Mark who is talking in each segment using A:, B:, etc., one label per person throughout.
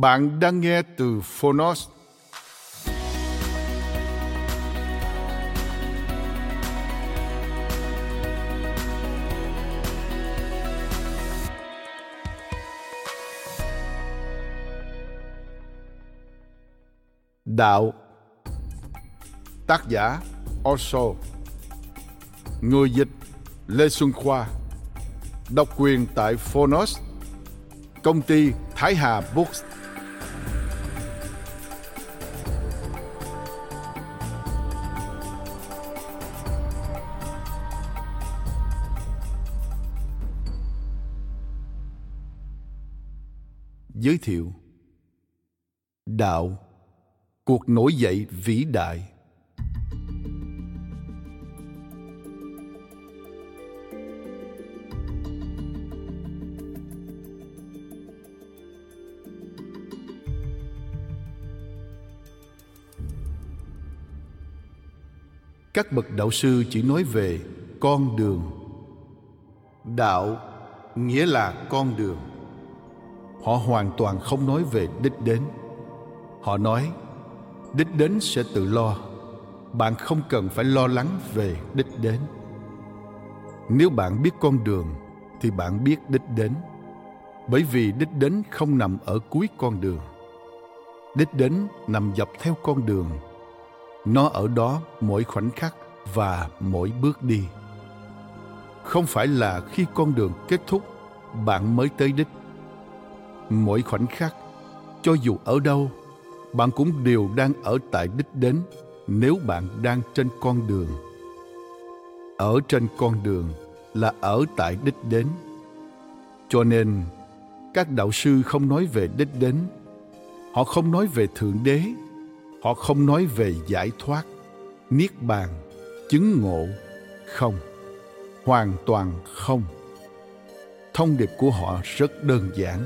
A: Bạn đang nghe từ Phonos. Đạo. Tác giả Osho Người dịch, Lê Xuân Khoa. Độc quyền tại Phonos. Công ty, Thái Hà Books. Giới thiệu. Đạo. Cuộc nổi dậy vĩ đại. Các bậc đạo sư chỉ nói về con đường. Đạo nghĩa là con đường họ hoàn toàn không nói về đích đến. Họ nói, đích đến sẽ tự lo. Bạn không cần phải lo lắng về đích đến. Nếu bạn biết con đường, thì bạn biết đích đến. Bởi vì đích đến không nằm ở cuối con đường. Đích đến nằm dọc theo con đường. Nó ở đó mỗi khoảnh khắc và mỗi bước đi. Không phải là khi con đường kết thúc, bạn mới tới đích mỗi khoảnh khắc, cho dù ở đâu, bạn cũng đều đang ở tại đích đến nếu bạn đang trên con đường. Ở trên con đường là ở tại đích đến. Cho nên, các đạo sư không nói về đích đến. Họ không nói về thượng đế. Họ không nói về giải thoát, niết bàn, chứng ngộ, không. Hoàn toàn không. Thông điệp của họ rất đơn giản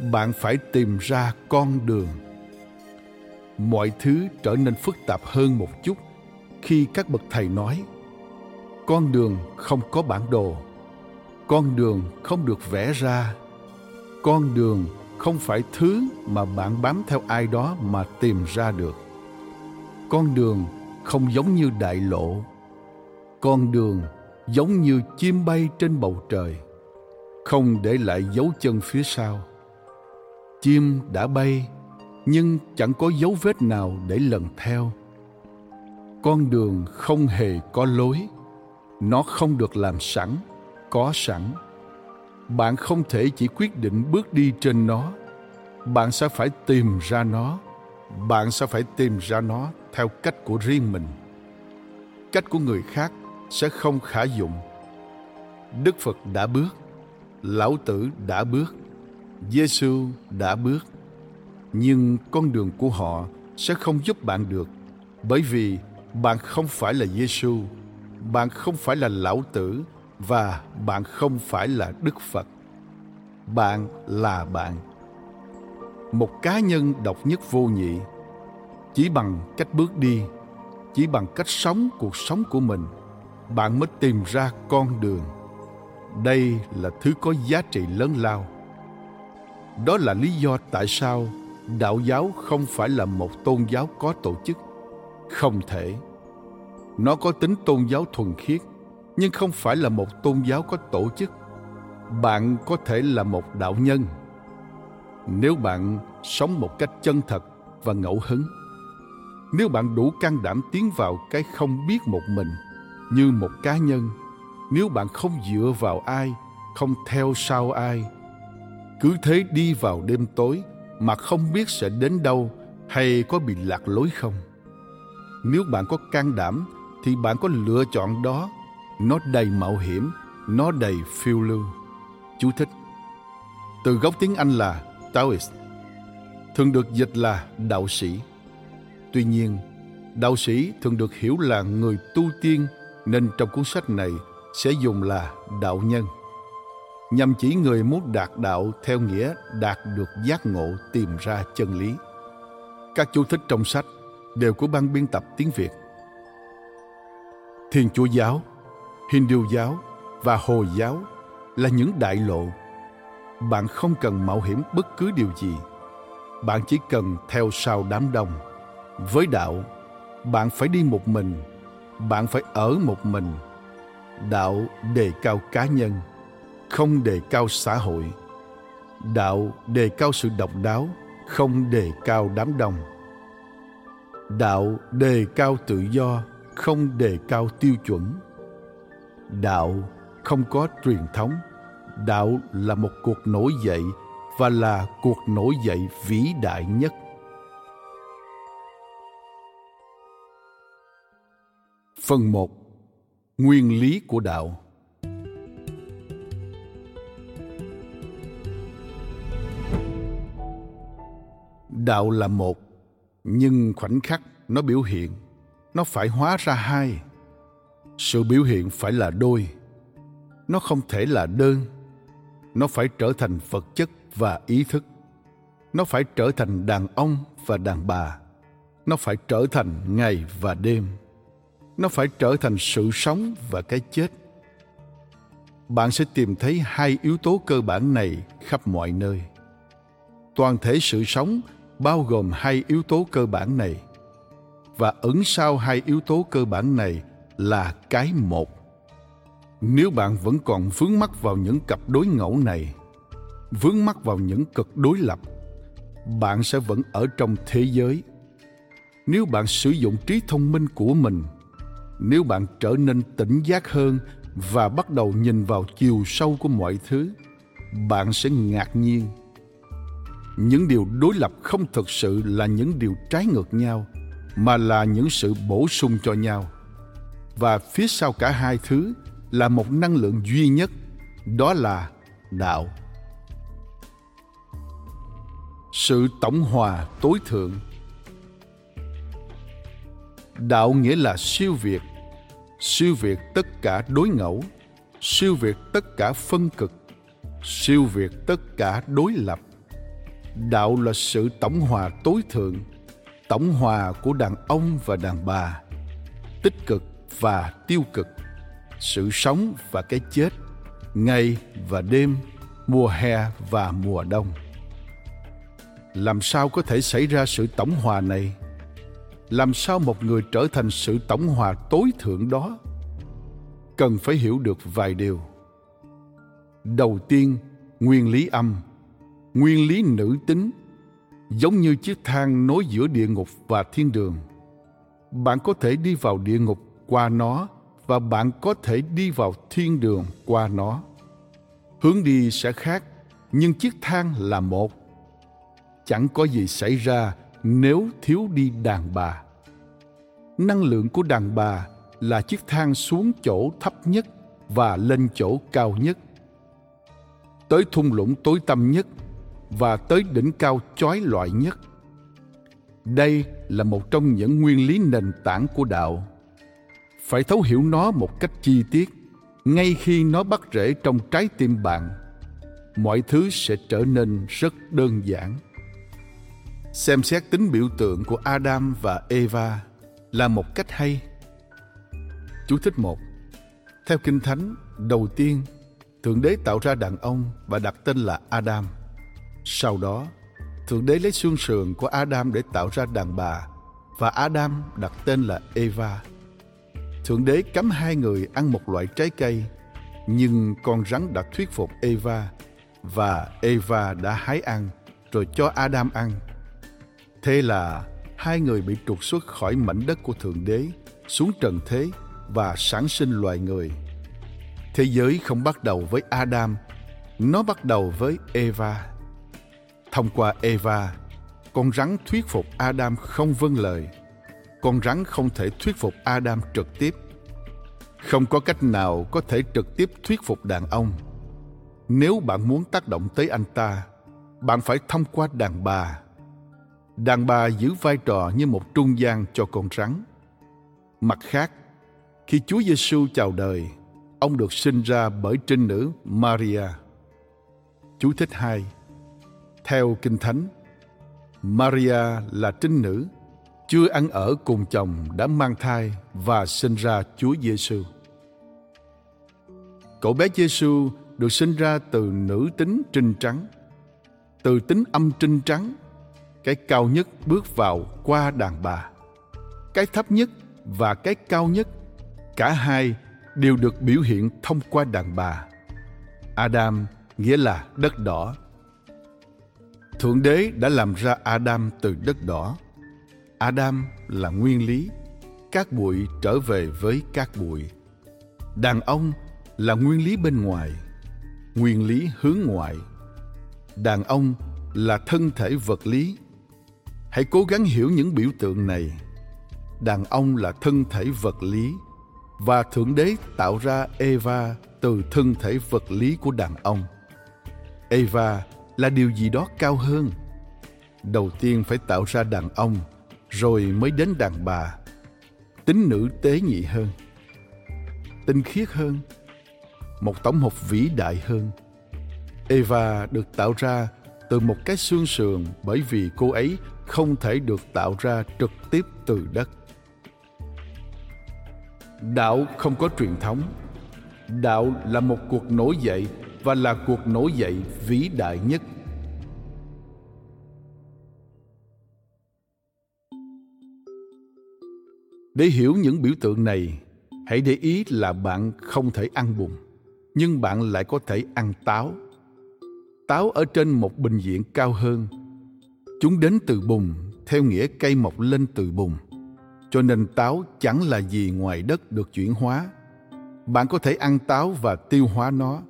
A: bạn phải tìm ra con đường. Mọi thứ trở nên phức tạp hơn một chút khi các bậc thầy nói, con đường không có bản đồ, con đường không được vẽ ra, con đường không phải thứ mà bạn bám theo ai đó mà tìm ra được. Con đường không giống như đại lộ, con đường giống như chim bay trên bầu trời, không để lại dấu chân phía sau chim đã bay, nhưng chẳng có dấu vết nào để lần theo. Con đường không hề có lối, nó không được làm sẵn, có sẵn. Bạn không thể chỉ quyết định bước đi trên nó, bạn sẽ phải tìm ra nó, bạn sẽ phải tìm ra nó theo cách của riêng mình. Cách của người khác sẽ không khả dụng. Đức phật đã bước, lão tử đã bước. Giêsu đã bước, nhưng con đường của họ sẽ không giúp bạn được, bởi vì bạn không phải là Giêsu, bạn không phải là lão tử và bạn không phải là Đức Phật. Bạn là bạn. Một cá nhân độc nhất vô nhị, chỉ bằng cách bước đi, chỉ bằng cách sống cuộc sống của mình, bạn mới tìm ra con đường. Đây là thứ có giá trị lớn lao đó là lý do tại sao đạo giáo không phải là một tôn giáo có tổ chức. Không thể. Nó có tính tôn giáo thuần khiết, nhưng không phải là một tôn giáo có tổ chức bạn có thể là một đạo nhân nếu bạn sống một cách chân thật và ngẫu hứng, nếu bạn đủ can đảm tiến vào cái không biết một mình như một cá nhân, nếu bạn không dựa vào ai, không theo sau ai cứ thế đi vào đêm tối mà không biết sẽ đến đâu hay có bị lạc lối không. Nếu bạn có can đảm thì bạn có lựa chọn đó. Nó đầy mạo hiểm, nó đầy phiêu lưu. Chú thích. Từ gốc tiếng anh là taoist, thường được dịch là đạo sĩ. Tuy nhiên, đạo sĩ thường được hiểu là người tu tiên nên trong cuốn sách này sẽ dùng là đạo nhân nhằm chỉ người muốn đạt đạo theo nghĩa đạt được giác ngộ tìm ra chân lý. Các chú thích trong sách đều của ban biên tập tiếng việt. Thiên chúa giáo, hindu giáo và hồi giáo là những đại lộ. Bạn không cần mạo hiểm bất cứ điều gì. Bạn chỉ cần theo sau đám đông. Với đạo, bạn phải đi một mình. Bạn phải ở một mình. Đạo đề cao cá nhân không đề cao xã hội. Đạo đề cao sự độc đáo, không đề cao đám đông. Đạo đề cao tự do, không đề cao tiêu chuẩn. Đạo không có truyền thống. Đạo là một cuộc nổi dậy và là cuộc nổi dậy vĩ đại nhất. Phần 1 nguyên lý của đạo. Đạo là một, nhưng khoảnh khắc nó biểu hiện, nó phải hóa ra hai. Sự biểu hiện phải là đôi, nó không thể là đơn. Nó phải trở thành vật chất và ý thức. Nó phải trở thành đàn ông và đàn bà. Nó phải trở thành ngày và đêm. Nó phải trở thành sự sống và cái chết. Bạn sẽ tìm thấy hai yếu tố cơ bản này khắp mọi nơi. Toàn thể sự sống bao gồm hai yếu tố cơ bản này. Và ẩn sau hai yếu tố cơ bản này là cái một. Nếu bạn vẫn còn vướng mắc vào những cặp đối ngẫu này, vướng mắc vào những cực đối lập, bạn sẽ vẫn ở trong thế giới. Nếu bạn sử dụng trí thông minh của mình, nếu bạn trở nên tỉnh giác hơn và bắt đầu nhìn vào chiều sâu của mọi thứ, bạn sẽ ngạc nhiên những điều đối lập không thực sự là những điều trái ngược nhau, mà là những sự bổ sung cho nhau. Và phía sau cả hai thứ là một năng lượng duy nhất, đó là đạo. Sự tổng hòa tối thượng. Đạo nghĩa là siêu việt siêu việt tất cả đối ngẫu, siêu việt tất cả phân cực, siêu việt tất cả đối lập đạo là sự tổng hòa tối thượng, tổng hòa của đàn ông và đàn bà, tích cực và tiêu cực, sự sống và cái chết, ngày và đêm, mùa hè và mùa đông. Làm sao có thể xảy ra sự tổng hòa này? Làm sao một người trở thành sự tổng hòa tối thượng đó? Cần phải hiểu được vài điều. Đầu tiên, nguyên lý âm nguyên lý nữ tính, giống như chiếc thang nối giữa địa ngục và thiên đường. Bạn có thể đi vào địa ngục qua nó và bạn có thể đi vào thiên đường qua nó. Hướng đi sẽ khác, nhưng chiếc thang là một. Chẳng có gì xảy ra nếu thiếu đi đàn bà. Năng lượng của đàn bà là chiếc thang xuống chỗ thấp nhất và lên chỗ cao nhất. Tới thung lũng tối tăm nhất và tới đỉnh cao chói loại nhất. Đây là một trong những nguyên lý nền tảng của đạo. Phải thấu hiểu nó một cách chi tiết, ngay khi nó bắt rễ trong trái tim bạn, mọi thứ sẽ trở nên rất đơn giản. Xem xét tính biểu tượng của adam và eva là một cách hay. Chú thích một, theo kinh thánh, đầu tiên, thượng đế tạo ra đàn ông và đặt tên là adam sau đó thượng đế lấy xương sườn của adam để tạo ra đàn bà và adam đặt tên là eva Thượng đế cấm hai người ăn một loại trái cây, nhưng con rắn đã thuyết phục Eva và Eva đã hái ăn rồi cho Adam ăn. Thế là hai người bị trục xuất khỏi mảnh đất của Thượng Đế xuống trần thế và sản sinh loài người. Thế giới không bắt đầu với Adam, nó bắt đầu với Eva. Thông qua Eva, con rắn thuyết phục Adam không vâng lời. Con rắn không thể thuyết phục Adam trực tiếp. Không có cách nào có thể trực tiếp thuyết phục đàn ông. Nếu bạn muốn tác động tới anh ta, bạn phải thông qua đàn bà. Đàn bà giữ vai trò như một trung gian cho con rắn. Mặt khác, khi Chúa Giêsu chào đời, ông được sinh ra bởi trinh nữ Maria. Chú thích 2. Theo Kinh Thánh, Maria là trinh nữ, chưa ăn ở cùng chồng đã mang thai và sinh ra Chúa Giêsu. Cậu bé Giêsu được sinh ra từ nữ tính trinh trắng. Từ tính âm trinh trắng, cái cao nhất bước vào qua đàn bà. Cái thấp nhất và cái cao nhất, cả hai đều được biểu hiện thông qua đàn bà. Adam nghĩa là đất đỏ. Thượng đế đã làm ra Adam từ đất đỏ. Adam là nguyên lý, các bụi trở về với các bụi. Đàn ông là nguyên lý bên ngoài, nguyên lý hướng ngoại. Đàn ông là thân thể vật lý. Hãy cố gắng hiểu những biểu tượng này. Đàn ông là thân thể vật lý và Thượng Đế tạo ra Eva từ thân thể vật lý của đàn ông. Eva là điều gì đó cao hơn. Đầu tiên phải tạo ra đàn ông, rồi mới đến đàn bà. Tính nữ tế nhị hơn, tinh khiết hơn, một tổng hợp vĩ đại hơn. Eva được tạo ra từ một cái xương sườn bởi vì cô ấy không thể được tạo ra trực tiếp từ đất. Đạo không có truyền thống. Đạo là một cuộc nổi dậy và là cuộc nổi dậy vĩ đại nhất. Để hiểu những biểu tượng này, hãy để ý là bạn không thể ăn bùn, nhưng bạn lại có thể ăn táo. Táo ở trên một bình diện cao hơn. Chúng đến từ bùn, theo nghĩa cây mọc lên từ bùn cho nên táo chẳng là gì ngoài đất được chuyển hóa bạn có thể ăn táo và tiêu hóa nó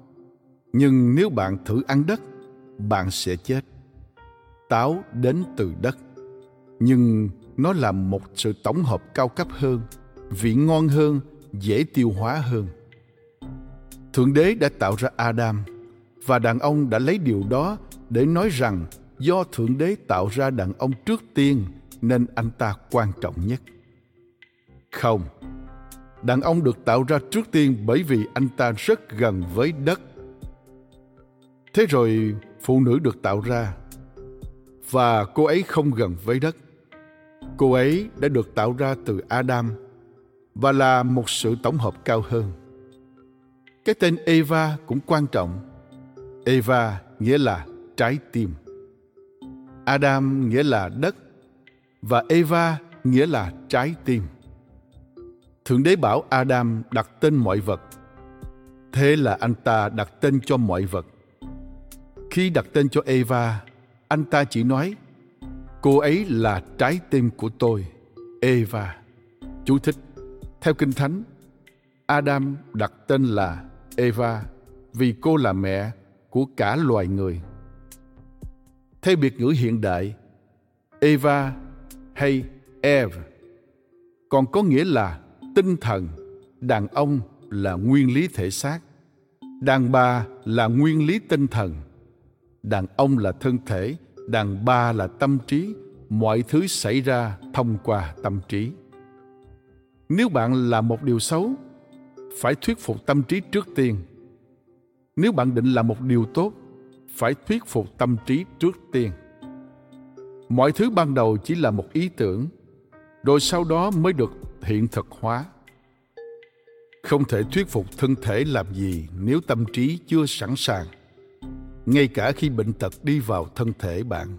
A: nhưng nếu bạn thử ăn đất, bạn sẽ chết táo đến từ đất nhưng nó là một sự tổng hợp cao cấp hơn, vị ngon hơn, dễ tiêu hóa hơn thượng đế đã tạo ra adam, và đàn ông đã lấy điều đó để nói rằng do thượng đế tạo ra đàn ông trước tiên nên anh ta quan trọng nhất không. Đàn ông được tạo ra trước tiên bởi vì anh ta rất gần với đất. Thế rồi phụ nữ được tạo ra và cô ấy không gần với đất. Cô ấy đã được tạo ra từ Adam và là một sự tổng hợp cao hơn. Cái tên Eva cũng quan trọng. Eva nghĩa là trái tim. Adam nghĩa là đất và Eva nghĩa là trái tim. Thượng đế bảo Adam đặt tên mọi vật. Thế là anh ta đặt tên cho mọi vật. Khi đặt tên cho Eva, anh ta chỉ nói, cô ấy là trái tim của tôi, Eva. Chú thích, theo Kinh Thánh, Adam đặt tên là Eva vì cô là mẹ của cả loài người. Theo biệt ngữ hiện đại, Eva hay Eve còn có nghĩa là tinh thần đàn ông là nguyên lý thể xác đàn bà là nguyên lý tinh thần đàn ông là thân thể, đàn bà là tâm trí. Mọi thứ xảy ra thông qua tâm trí. Nếu bạn làm một điều xấu, phải thuyết phục tâm trí trước tiên. Nếu bạn định làm một điều tốt, phải thuyết phục tâm trí trước tiên. Mọi thứ ban đầu chỉ là một ý tưởng, rồi sau đó mới được hiện thực hóa. Không thể thuyết phục thân thể làm gì nếu tâm trí chưa sẵn sàng ngay cả khi bệnh tật đi vào thân thể bạn,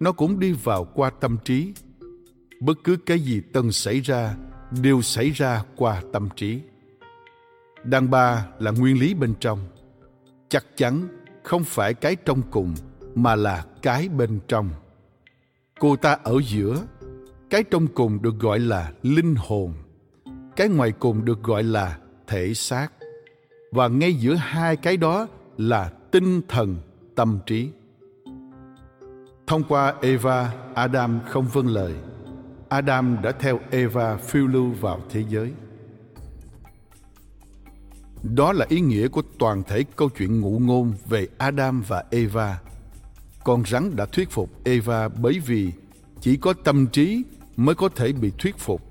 A: nó cũng đi vào qua tâm trí. Bất cứ cái gì tân xảy ra đều xảy ra qua tâm trí. Đàn bà là nguyên lý bên trong. Chắc chắn không phải cái trong cùng mà là cái bên trong. Cô ta ở giữa. Cái trong cùng được gọi là linh hồn. Cái ngoài cùng được gọi là thể xác. Và ngay giữa hai cái đó là tinh thần, tâm trí. Thông qua eva, adam không vâng lời. Adam đã theo eva phiêu lưu vào thế giới. Đó là ý nghĩa của toàn thể câu chuyện ngụ ngôn về adam và eva. Con rắn đã thuyết phục eva bởi vì chỉ có tâm trí mới có thể bị thuyết phục,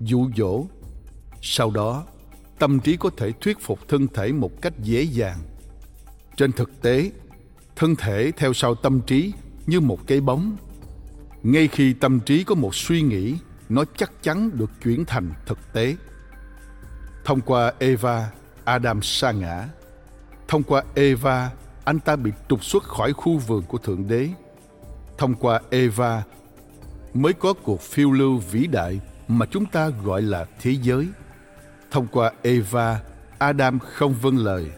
A: dụ dỗ. Sau đó, tâm trí có thể thuyết phục thân thể một cách dễ dàng trên thực tế, thân thể theo sau tâm trí như một cái bóng. Ngay khi tâm trí có một suy nghĩ, nó chắc chắn được chuyển thành thực tế. Thông qua eva, adam sa ngã. Thông qua eva, anh ta bị trục xuất khỏi khu vườn của thượng đế. Thông qua eva, mới có cuộc phiêu lưu vĩ đại mà chúng ta gọi là thế giới. Thông qua eva, adam không vâng lời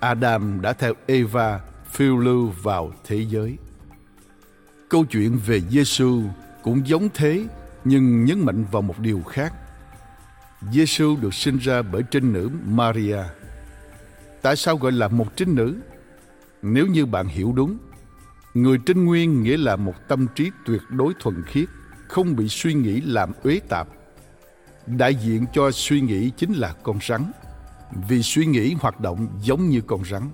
A: adam đã theo eva phiêu lưu vào thế giới. Câu chuyện về giêsu cũng giống thế, nhưng nhấn mạnh vào một điều khác. Giêsu được sinh ra bởi trinh nữ maria. Tại sao gọi là một trinh nữ? Nếu như bạn hiểu đúng, người trinh nguyên nghĩa là một tâm trí tuyệt đối thuần khiết, không bị suy nghĩ làm uế tạp. Đại diện cho suy nghĩ chính là con rắn vì suy nghĩ hoạt động giống như con rắn.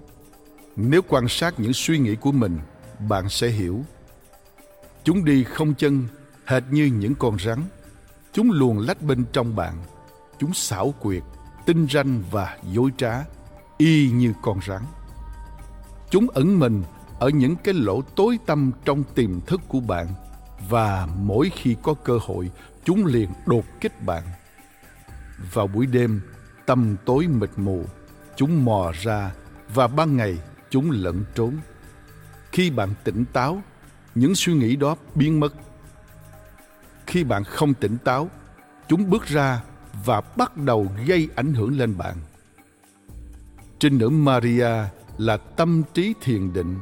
A: Nếu quan sát những suy nghĩ của mình, bạn sẽ hiểu. Chúng đi không chân, hệt như những con rắn. Chúng luồn lách bên trong bạn. Chúng xảo quyệt, tinh ranh và dối trá, y như con rắn. Chúng ẩn mình ở những cái lỗ tối tăm trong tiềm thức của bạn và mỗi khi có cơ hội, chúng liền đột kích bạn. Vào buổi đêm tâm tối mịt mù chúng mò ra và ban ngày chúng lẫn trốn. Khi bạn tỉnh táo những suy nghĩ đó biến mất. Khi bạn không tỉnh táo chúng bước ra và bắt đầu gây ảnh hưởng lên bạn. Trinh nữ maria là tâm trí thiền định.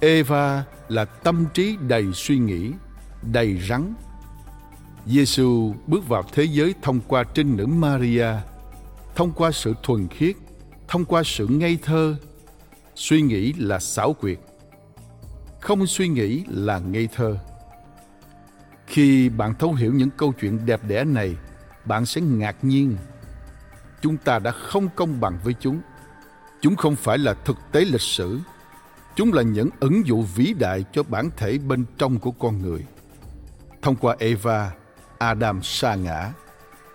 A: Eva là tâm trí đầy suy nghĩ đầy rắn. Giêsu bước vào thế giới thông qua trinh nữ Maria, thông qua sự thuần khiết, thông qua sự ngây thơ. Suy nghĩ là xảo quyệt, không suy nghĩ là ngây thơ. Khi bạn thấu hiểu những câu chuyện đẹp đẽ này, bạn sẽ ngạc nhiên. Chúng ta đã không công bằng với chúng. Chúng không phải là thực tế lịch sử. Chúng là những ứng dụ vĩ đại cho bản thể bên trong của con người. Thông qua Eva, Adam sa ngã.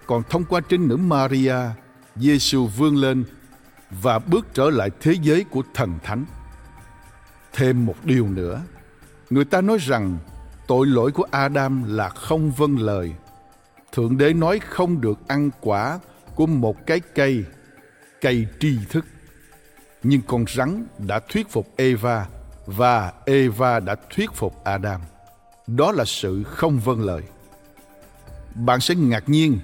A: Còn thông qua trinh nữ Maria, Giêsu vươn lên và bước trở lại thế giới của thần thánh. Thêm một điều nữa, người ta nói rằng tội lỗi của Adam là không vâng lời. Thượng đế nói không được ăn quả của một cái cây, cây tri thức. Nhưng con rắn đã thuyết phục Eva và Eva đã thuyết phục Adam. Đó là sự không vâng lời. Bạn sẽ ngạc nhiên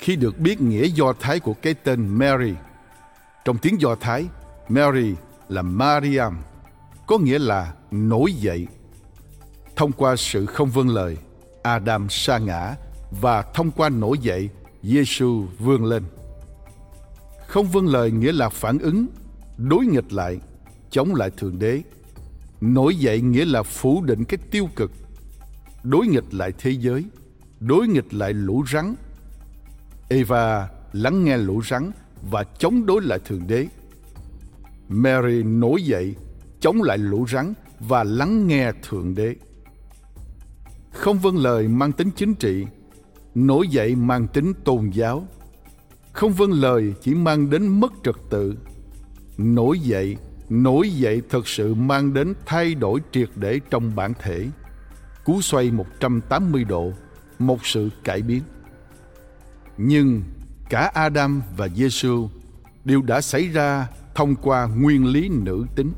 A: khi được biết nghĩa do thái của cái tên Mary. Trong tiếng do thái, Mary là Mariam, có nghĩa là nổi dậy. Thông qua sự không vâng lời, Adam sa ngã và thông qua nổi dậy, Giêsu vươn lên. Không vâng lời nghĩa là phản ứng, đối nghịch lại, chống lại Thượng Đế. Nổi dậy nghĩa là phủ định cái tiêu cực, đối nghịch lại thế giới – đối nghịch lại lũ rắn. Eva lắng nghe lũ rắn và chống đối lại Thượng Đế. Mary nổi dậy, chống lại lũ rắn và lắng nghe Thượng Đế. Không vâng lời mang tính chính trị, nổi dậy mang tính tôn giáo. Không vâng lời chỉ mang đến mất trật tự. Nổi dậy, nổi dậy thật sự mang đến thay đổi triệt để trong bản thể. Cú xoay 180 độ một sự cải biến. Nhưng cả Adam và Giêsu đều đã xảy ra thông qua nguyên lý nữ tính.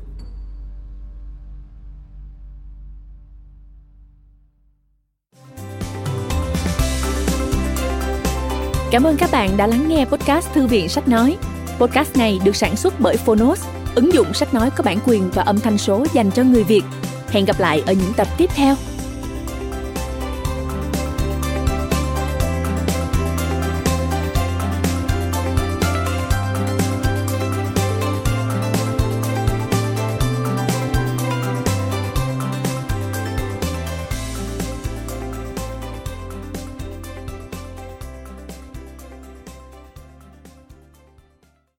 B: Cảm ơn các bạn đã lắng nghe podcast Thư viện Sách Nói. Podcast này được sản xuất bởi Phonos, ứng dụng sách nói có bản quyền và âm thanh số dành cho người Việt. Hẹn gặp lại ở những tập tiếp theo.